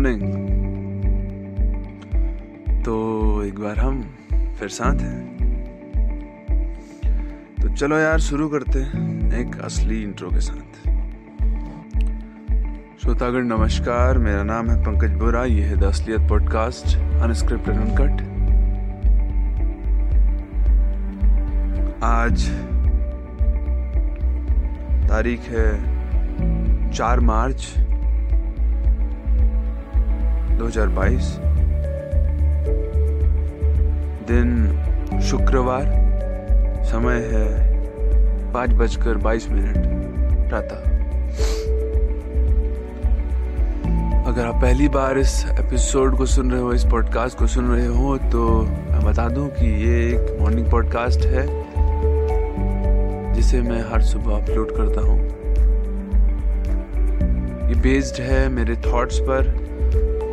Morning तो एक बार हम फिर साथ हैं। तो चलो यार, शुरू करते हैं एक असली इंट्रो के साथ। श्रोतागण, नमस्कार। मेरा नाम है पंकज बोरा। ये है द असलियत पॉडकास्ट अनस्क्रिप्टेड अनकट आज तारीख है चार मार्च। 2022 दिन शुक्रवार। समय है पाँच बजकर बाईस मिनट प्रातः अगर आप पहली बार इस एपिसोड को सुन रहे हो, इस पॉडकास्ट को सुन रहे हो तो मैं बता दूँ कि ये एक मॉर्निंग पॉडकास्ट है, जिसे मैं हर सुबह अपलोड करता हूँ। ये बेस्ड है मेरे थॉट्स पर।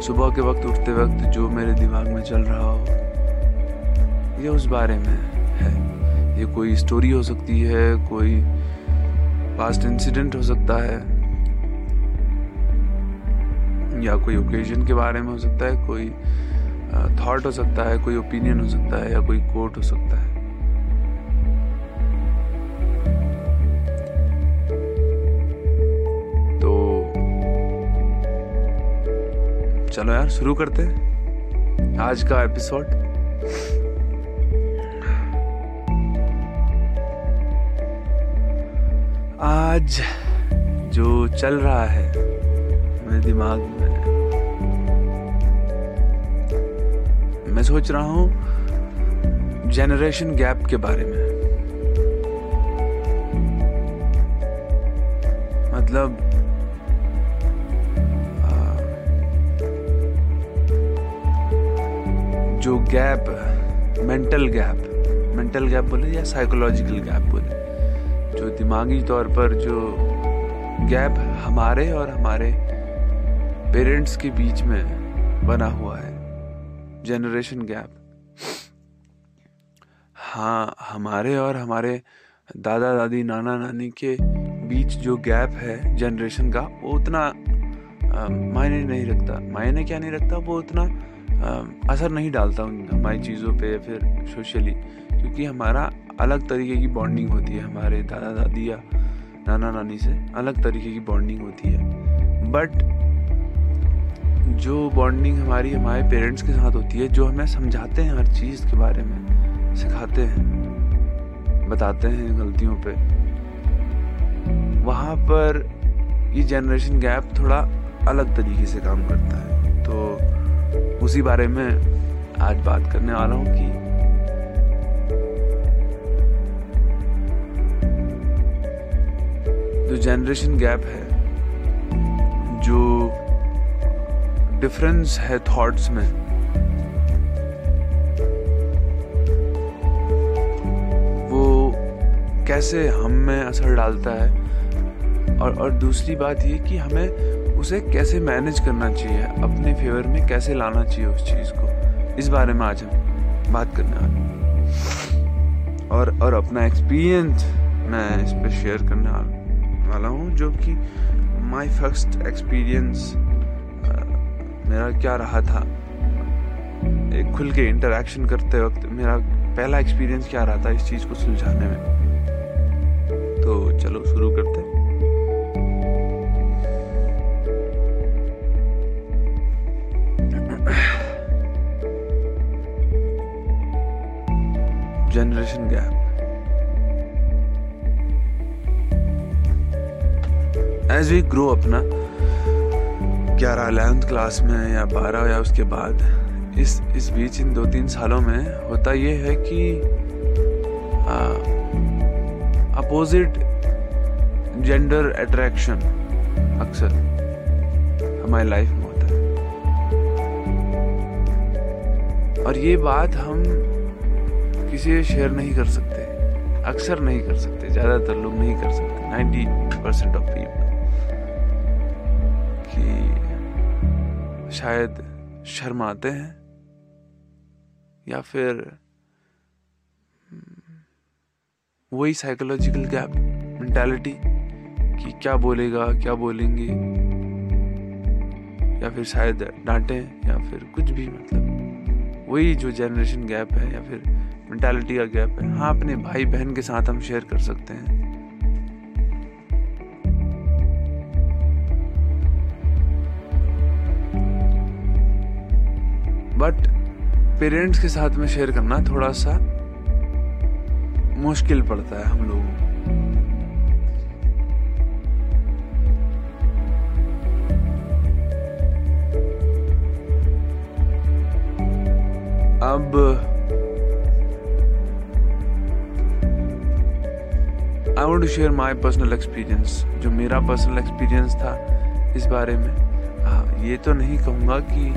सुबह के वक्त उठते वक्त जो मेरे दिमाग में चल रहा हो, ये उस बारे में है। ये कोई स्टोरी हो सकती है, कोई पास्ट इंसिडेंट हो सकता है, या कोई ओकेजन के बारे में हो सकता है, कोई थॉट हो सकता है, कोई ओपिनियन हो सकता है, या कोई कोट हो सकता है। चलो यार, शुरू करते हैं। आज का एपिसोड आज जो चल रहा है, मेरे दिमाग में, मैं सोच रहा हूँ जेनरेशन गैप के बारे में। मतलब जो gap mental gap mental gap बोले या साइकोलॉजिकल गैप बोले, जो दिमागी तौर पर जो गैप हमारे और हमारे पेरेंट्स के बीच में बना हुआ है जनरेशन गैप हाँ हमारे और हमारे दादा, दादी, नाना, नानी के बीच जो गैप है जनरेशन का, वो उतना मायने नहीं रखता। मायने क्या नहीं रखता? वो उतना असर नहीं डालता उन हमारी चीज़ों पे फिर सोशली क्योंकि हमारा अलग तरीके की बॉन्डिंग होती है, हमारे दादा दादी या नाना नानी से अलग तरीके की बॉन्डिंग होती है। बट जो बॉन्डिंग हमारी, हमारे पेरेंट्स के साथ होती है, जो हमें समझाते हैं हर चीज़ के बारे में, सिखाते हैं, बताते हैं गलतियों पे, वहाँ पर ये जनरेशन गैप थोड़ा अलग तरीके से काम करता है। तो उसी बारे में आज बात करने वाला हूँ कि जो जनरेशन गैप है, जो डिफरेंस है थॉट्स में, वो कैसे हम में असर डालता है और और दूसरी बात ये कि हमें उसे कैसे मैनेज करना चाहिए, अपने फेवर में कैसे लाना चाहिए उस चीज़ को। इस बारे में आज हम बात करने वाले और और अपना एक्सपीरियंस मैं इस पर शेयर करने वाला हूँ, जो कि माय फ़र्स्ट एक्सपीरियंस मेरा क्या रहा था? एक खुल के इंटरेक्शन करते वक्त मेरा पहला एक्सपीरियंस क्या रहा था इस चीज़ को सुलझाने में? तो चलो शुरू करते हैं। Generation gap as we grow अपना ग्यारह अलेवंथ क्लास में या बारह या उसके बाद, इस इस बीच इन दो तीन सालों में होता ये है कि अपोजिट जेंडर अट्रैक्शन अक्सर हमारी लाइफ में होता है। और ये बात हम से शेयर नहीं कर सकते। अक्सर नहीं कर सकते ज़्यादातर लोग नहीं कर सकते। नाइन्टी परसेंट ऑफ़ पीपल कि शायद शर्माते हैं या फिर हम्म, वही साइकोलॉजिकल गैप मेंटालिटी कि क्या बोलेगा क्या बोलेंगे? या फिर शायद डांटें या फिर कुछ भी मतलब वही जो जनरेशन गैप है या फिर मेंटालिटी का गैप है। हाँ अपने भाई बहन के साथ हम शेयर कर सकते हैं। बट पेरेंट्स के साथ में शेयर करना थोड़ा सा मुश्किल पड़ता है हम लोगों को। अब I want to share my personal experience जो मेरा पर्सनल एक्सपीरियंस था इस बारे में। आ, ये तो नहीं कहूँगा कि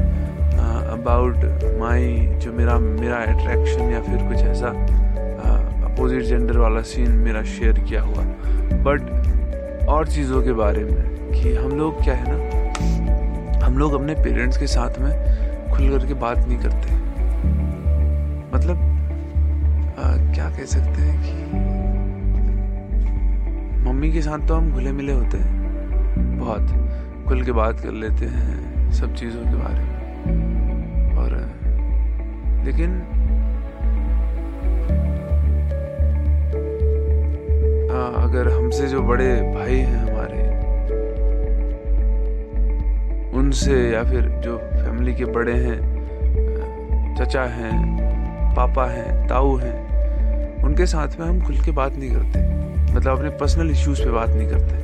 अबाउट माई जो मेरा मेरा अट्रैक्शन या फिर कुछ ऐसा अपोजिट जेंडर वाला सीन मेरा शेयर किया हुआ। बट और चीज़ों के बारे में कि हम लोग क्या है ना हम लोग अपने पेरेंट्स के साथ में खुल करके बात नहीं करते। मतलब आ, क्या कह सकते हैं कि मम्मी के साथ तो हम घुले मिले होते हैं। बहुत। खुल के बात कर लेते हैं सब चीज़ों के बारे में। और लेकिन आ, अगर हमसे जो बड़े भाई हैं हमारे उनसे या फिर जो फैमिली के बड़े हैं चचा हैं पापा हैं ताऊ हैं उनके साथ में हम खुल के बात नहीं करते। मतलब अपने पर्सनल इश्यूज़ पे बात नहीं करते।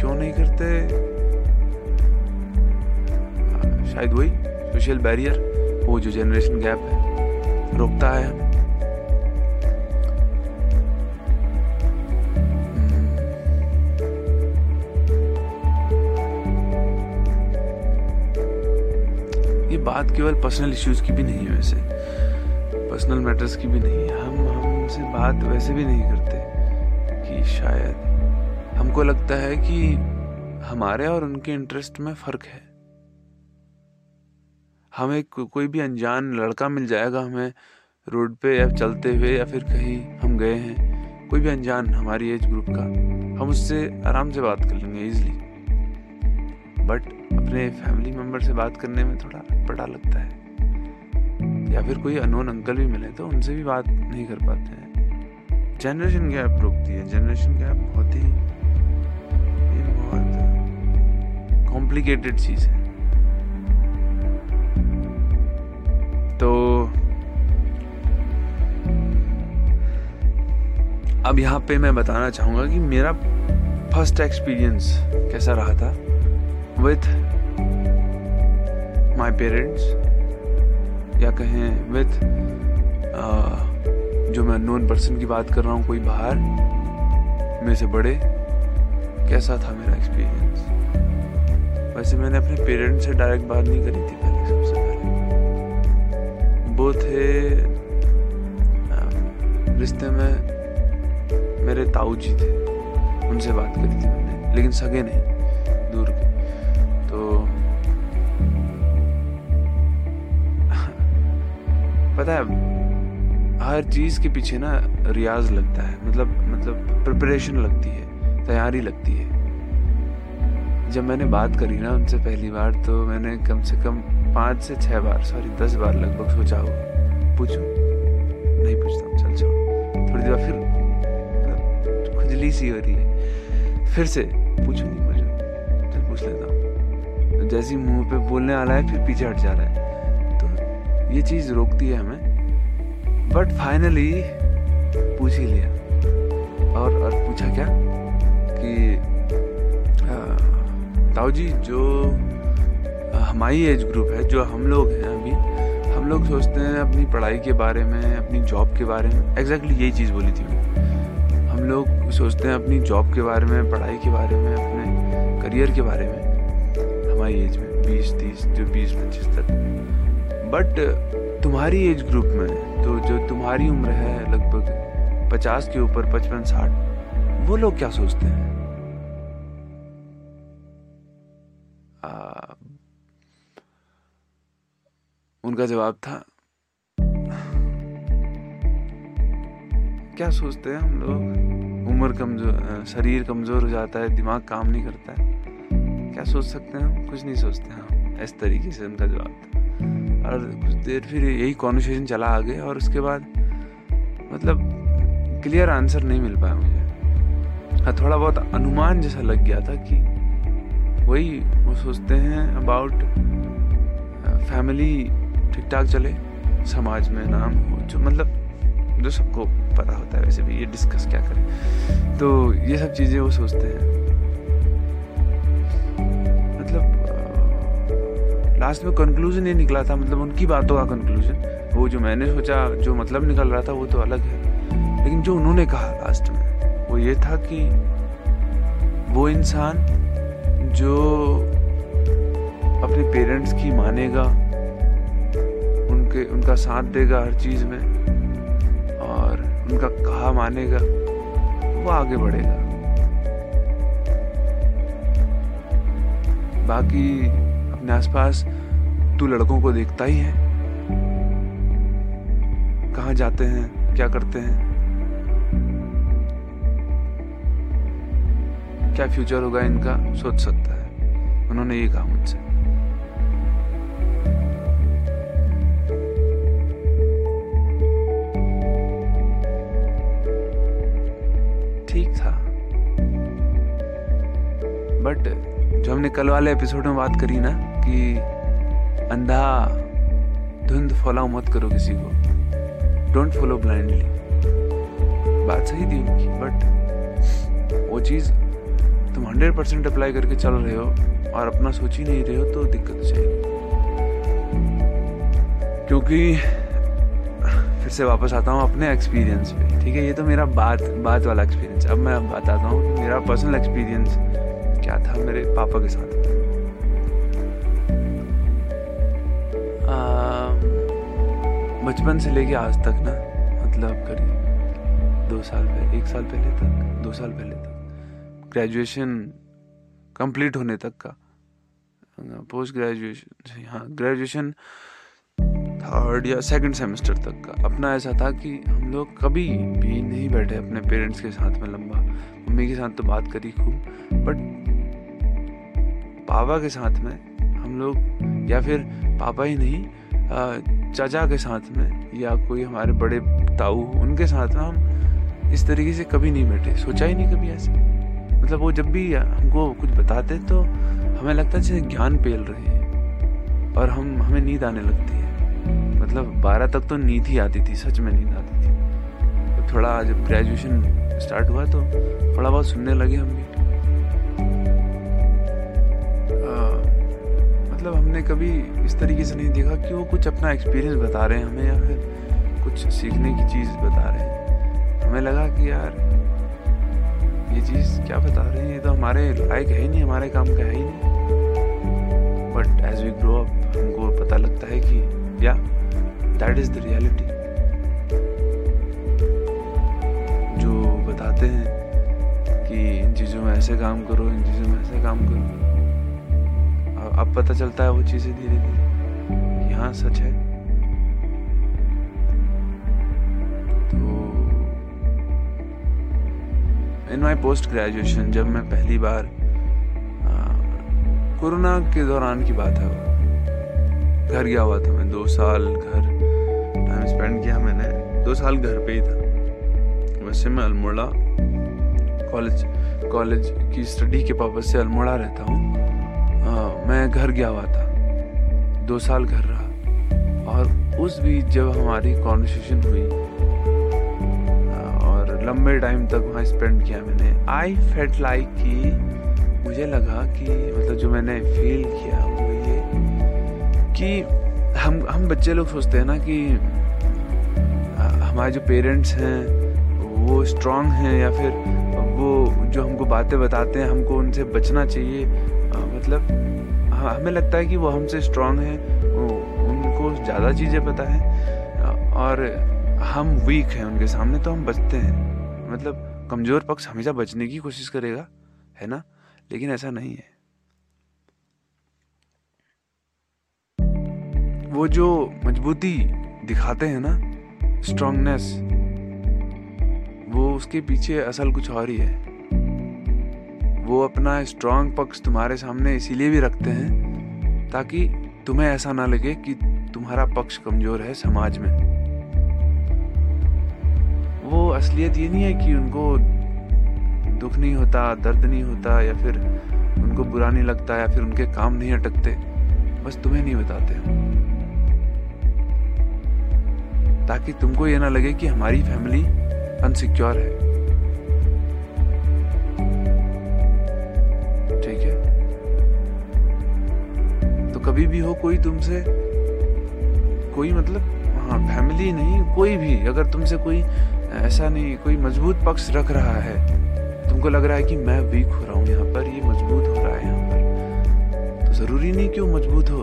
क्यों नहीं करते? शायद वही सोशल बैरियर वो जो जनरेशन गैप है, रोकता है। हम बात केवल पर्सनल इश्यूज़ की भी नहीं है वैसे। पर्सनल मैटर्स की भी नहीं है। हम हमसे बात वैसे भी नहीं करते कि शायद हमको लगता है कि हमारे और उनके इंटरेस्ट में फ़र्क है। हमें को, कोई भी अनजान लड़का मिल जाएगा हमें रोड पे या चलते हुए या फिर कहीं हम गए हैं कोई भी अनजान हमारी एज ग्रुप का हम उससे आराम से बात कर लेंगे इजली बट अपने फैमिली मेंबर से बात करने में थोड़ा बड़ा लगता है। या फिर कोई अनोन अंकल भी मिले तो उनसे भी बात नहीं कर पाते हैं। जनरेशन गैप रुकती है। जनरेशन गैप बहुत ही बहुत कॉम्प्लिकेटेड चीज़ है। तो अब यहाँ पे मैं बताना चाहूँगा कि मेरा फ़र्स्ट एक्सपीरियंस कैसा रहा था विथ माई पेरेंट्स या कहें विथ जो मैं नोन पर्सन की बात कर रहा हूँ, कोई बाहर मेरे से बड़े, कैसा था मेरा एक्सपीरियंस वैसे मैंने अपने पेरेंट्स से डायरेक्ट बात नहीं करी थी पहले सबसे पहले। वो थे रिश्ते में मेरे ताऊ जी थे, उनसे बात करी थी मैंने, लेकिन सगे नहीं, दूर के। पता है, हर चीज़ के पीछे ना रियाज लगता है मतलब मतलब प्रिपरेशन लगती है, तैयारी लगती है। जब मैंने बात करी ना उनसे पहली बार तो मैंने कम से कम पाँच से छः बार सॉरी दस बार लगभग सोचा हो पूछूँ? नहीं पूछता चल छोड़। थोड़ी देर फिर मतलब खुजली सी हो रही है। फिर से पूछू नहीं पूछू चल पूछ लेता हूँ। जैसे मुँह पे बोलने आ रहा है, फिर पीछे हट जा रहा है। ये चीज़ रोकती है हमें। बट फाइनली पूछ ही लिया। और और पूछा क्या? कि ताऊ जी जो हमारी एज ग्रुप है, जो हम लोग हैं अभी, हम लोग सोचते हैं अपनी पढ़ाई के बारे में, अपनी जॉब के बारे में। एग्जैक्टली यही चीज़ बोली थी हम लोग सोचते हैं अपनी जॉब के बारे में, पढ़ाई के बारे में, अपने करियर के बारे में। हमारी एज में बीस, तीस, जो बीस, पच्चीस तक। बट तुम्हारी एज ग्रुप में तो जो तुम्हारी उम्र है, लगभग पचास के ऊपर, पचपन, साठ, वो लोग क्या सोचते हैं? उनका जवाब था, क्या सोचते हैं हम लोग? उम्र कमज़ोर शरीर कमज़ोर हो जाता है, दिमाग काम नहीं करता है। क्या सोच सकते हैं हम? कुछ नहीं सोचते हम। इस तरीके से उनका जवाब था। और कुछ देर फिर यही कॉन्वर्सेशन चला आगे और उसके बाद मतलब क्लियर आंसर नहीं मिल पाया मुझे। हाँ थोड़ा बहुत अनुमान जैसा लग गया था कि वही वो सोचते हैं अबाउट फैमिली ठीक ठाक चले, समाज में नाम हो, जो मतलब जो सबको पता होता है वैसे भी ये डिस्कस क्या करें। तो ये सब चीज़ें वो सोचते हैं। लास्ट में कंक्लूजन ये निकला था मतलब उनकी बातों का कंक्लूजन वो जो मैंने सोचा, जो मतलब निकल रहा था, वो तो अलग है। लेकिन जो उन्होंने कहा लास्ट में, वो ये था कि वो इंसान जो अपने पेरेंट्स की मानेगा, उनके, उनका साथ देगा हर चीज़ में, और उनका कहा मानेगा, वो आगे बढ़ेगा। बाकी अपने आसपास तू लड़कों को देखता ही है। कहाँ जाते हैं, क्या करते हैं? क्या फ्यूचर होगा इनका? सोच सकता है। उन्होंने ये कहा मुझसे। ठीक था। बट जो हमने कल वाले एपिसोड में बात करी ना कि अंधा धुंध फॉलो मत करो किसी को। डोंट फॉलो ब्लाइंडली बात सही थी उनकी बट वो चीज़ तुम हंड्रेड परसेंट अप्लाई करके चल रहे हो और अपना सोच ही नहीं रहे हो तो दिक्कत जाएगी क्योंकि फिर से वापस आता हूँ अपने एक्सपीरियंस पे, ठीक है? ये तो मेरा बात बात वाला एक्सपीरियंस अब मैं बताता हूँ मेरा पर्सनल एक्सपीरियंस क्या था मेरे पापा के साथ। बचपन से लेके आज तक ना मतलब करीब दो साल पहले एक साल पहले तक, दो साल पहले तक ग्रेजुएशन कंप्लीट होने तक का पोस्ट ग्रेजुएशन हाँ ग्रेजुएशन थर्ड या सेकंड सेमेस्टर तक का। अपना ऐसा था कि हम लोग कभी भी नहीं बैठे अपने पेरेंट्स के साथ में लंबा। मम्मी के साथ तो बात करी खूब बट पापा के साथ में हम लोग या फिर पापा ही नहीं चाचा के साथ में या कोई हमारे बड़े ताऊ उनके साथ में हम इस तरीके से कभी नहीं बैठे, सोचा ही नहीं कभी ऐसे। मतलब वो जब भी हमको कुछ बताते तो हमें लगता है जैसे ज्ञान पेल रहे हैं और हम, हमें नींद आने लगती है। मतलब बारह तक तो नींद ही आती थी, सच में नींद आती थी। तो थोड़ा जब ग्रेजुएशन स्टार्ट हुआ तो थोड़ा बहुत सुनने लगे हम भी। मतलब हमने कभी इस तरीके से नहीं देखा कि वो कुछ अपना एक्सपीरियंस बता रहे हैं हमें या फिर कुछ सीखने की चीज़ बता रहे हैं। हमें लगा कि यार, ये चीज़ क्या बता रहे हैं? ये तो हमारे लायक है ही नहीं, हमारे काम का है ही नहीं। But as we grow up हमको पता लगता है कि, या दैट इज़ द रियलिटी जो बताते हैं कि इन चीज़ों में ऐसे काम करो, इन चीज़ों में ऐसे काम करो। अब पता चलता है वो चीज़ें धीरे धीरे हाँ सच है। तो इन माई पोस्ट ग्रेजुएशन जब मैं पहली बार कोरोना के दौरान की बात है, घर गया हुआ था मैं, दो साल घर टाइम स्पेंड किया मैंने, दो साल घर पे ही था। वैसे मैं अल्मोड़ा कॉलेज कॉलेज की स्टडी के पर्पज से अल्मोड़ा रहता हूँ। मैं घर गया हुआ था। दो साल घर रहा। और उस बीच जब हमारी कॉन्वर्सेशन हुई, और लंबे टाइम तक वहाँ स्पेंड किया मैंने आई फेट लाइक कि मुझे लगा कि मतलब जो मैंने फील किया वो ये कि हम हम बच्चे लोग सोचते हैं ना कि हमारे जो पेरेंट्स हैं, वो स्ट्रांग हैं या फिर वो जो हमको बातें बताते हैं, हमको उनसे बचना चाहिए। मतलब हमें लगता है कि वो हमसे स्ट्रांग हैं उनको ज़्यादा चीज़ें पता हैं, और हम वीक हैं उनके सामने तो हम बचते हैं। मतलब कमज़ोर पक्ष हमेशा बचने की कोशिश करेगा, है ना? लेकिन ऐसा नहीं है। वो जो मजबूती दिखाते हैं ना स्ट्रांगनेस वो उसके पीछे असल कुछ और ही है। वो अपना स्ट्रांग पक्ष तुम्हारे सामने इसीलिए भी रखते हैं ताकि तुम्हें ऐसा ना लगे कि तुम्हारा पक्ष कमज़ोर है समाज में। वो असलियत ये नहीं है कि उनको दुख नहीं होता, दर्द नहीं होता, या फिर उनको बुरा नहीं लगता, या फिर उनके काम नहीं अटकते। बस तुम्हें नहीं बताते ताकि तुमको ये ना लगे कि हमारी फैमिली अनसिक्योर है। कभी भी हो कोई तुमसे, कोई मतलब हाँ फैमिली नहीं, कोई भी, अगर तुमसे कोई ऐसा नहीं, कोई मज़बूत पक्ष रख रहा है, तुमको लग रहा है कि मैं वीक हो रहा हूँ यहाँ पर, ये मज़बूत हो रहा है यहाँ पर तो ज़रूरी नहीं कि वो मज़बूत हो।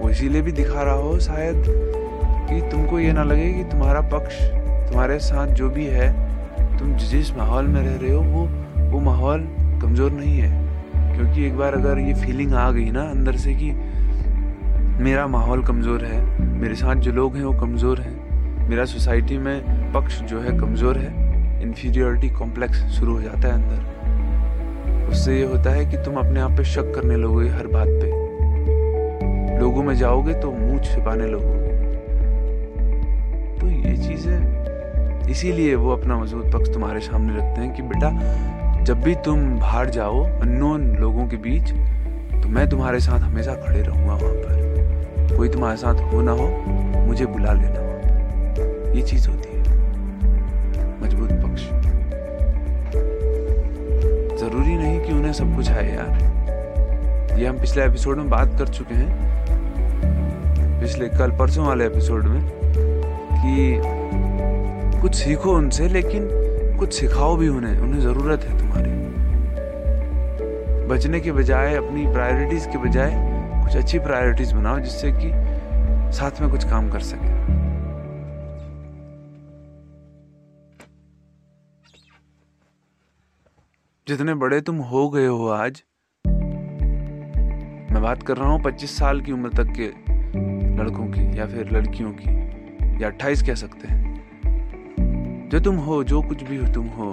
वो इसीलिए भी दिखा रहा हो शायद कि तुमको ये ना लगे कि तुम्हारा पक्ष, तुम्हारे साथ जो भी है, तुम जिस माहौल में रह रहे हो, वो वो माहौल कमज़ोर नहीं है। क्योंकि एक बार अगर ये फीलिंग आ गई ना अंदर से कि मेरा माहौल कमज़ोर है, मेरे साथ जो लोग हैं वो कमज़ोर हैं, मेरा सोसाइटी में पक्ष जो है कमज़ोर है इन्फीरियोरिटी कॉम्प्लेक्स शुरू हो जाता है अंदर। उससे ये होता है कि तुम अपने आप पे शक करने लगोगे हर बात पे। लोगों में जाओगे तो मुँह छिपाने लगोगे। तो ये चीज़ें इसीलिए वो अपना मज़बूत पक्ष तुम्हारे सामने रखते हैं कि बेटा जब भी तुम बाहर जाओ अननोन लोगों के बीच तो मैं तुम्हारे साथ हमेशा खड़े रहूँगा वहाँ पर। कोई तुम्हारे साथ हो ना हो, मुझे बुला लेना। ये चीज़ होती है। मज़बूत पक्ष। ज़रूरी नहीं कि उन्हें सब कुछ आए यार। ये हम पिछले एपिसोड में बात कर चुके हैं। पिछले कल परसों वाले एपिसोड में, कि कुछ सीखो उनसे, लेकिन कुछ सिखाओ भी उन्हें। उन्हें ज़रूरत है तुम्हारी। बचने के बजाय, अपनी प्रायोरिटीज के बजाय कुछ अच्छी प्रायोरिटीज बनाओ जिससे कि साथ में कुछ काम कर सके। जितने बड़े तुम हो गए हो आज, मैं बात कर रहा हूँ पच्चीस साल की उम्र तक के लड़कों की या फिर लड़कियों की, या अट्ठाईस कह सकते हैं। जो तुम हो, जो कुछ भी हो तुम हो,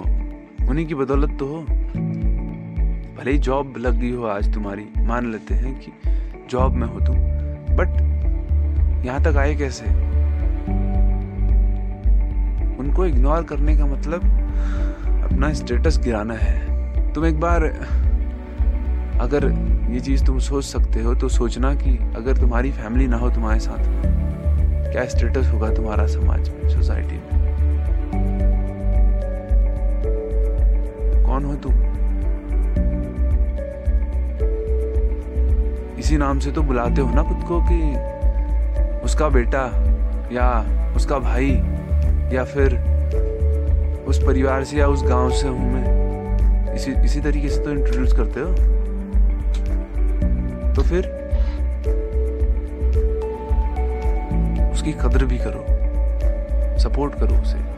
उन्हीं की बदौलत तो हो। भले ही जॉब लग गई हो आज तुम्हारी, मान लेते हैं कि जॉब में हो तुम। बट यहाँ तक आए कैसे? उनको इग्नोर करने का मतलब अपना स्टेटस गिराना है। तुम एक बार अगर ये चीज़ तुम सोच सकते हो तो सोचना कि अगर तुम्हारी फैमिली ना हो तुम्हारे साथ, क्या स्टेटस होगा तुम्हारा समाज में सोसाइटी में? कौन हो तुम? इसी नाम से तो बुलाते हो ना खुद को कि उसका बेटा या उसका भाई या फिर उस परिवार से या उस गाँव से हूँ मैं। इसी इसी तरीके से तो इंट्रोड्यूस करते हो? तो फिर उसकी कदर भी करो सपोर्ट करो उसे।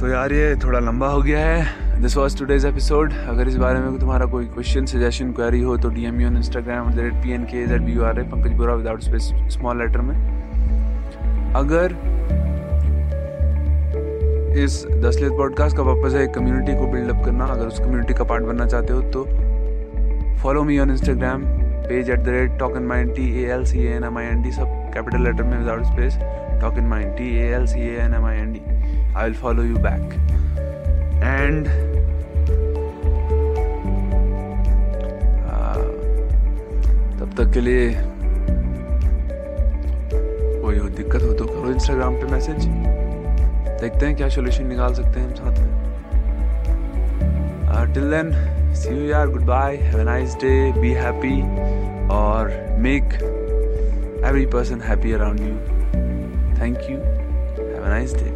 तो यार ये थोड़ा लंबा हो गया है। दिस वॉज़ टूडेज एपिसोड अगर इस बारे में तुम्हारा कोई क्वेश्चन सजेशन क्वेरी हो तो D M on Instagram the rate P N K Z B U R Pankaj Bora without space small letter में। अगर इस दसलियत पॉडकास्ट का पर्पज है कम्युनिटी को बिल्डअप करना, अगर उस कम्युनिटी का पार्ट बनना चाहते हो तो follow me on Instagram page at the rate talk in mind T A L C N M I N D सब कैपिटल लेटर में without space talk in mind T A L C N M I N D Will follow you back. And uh, तब तक के लिए कोई हो दिक्कत हो तो करो इंस्टाग्राम पे मैसेज देखते हैं क्या सोल्यूशन निकाल सकते हैं हम साथ में टिल देन सी यू यार good bye have a nice day be happy और make every person happy around you. Thank you. Have a nice day.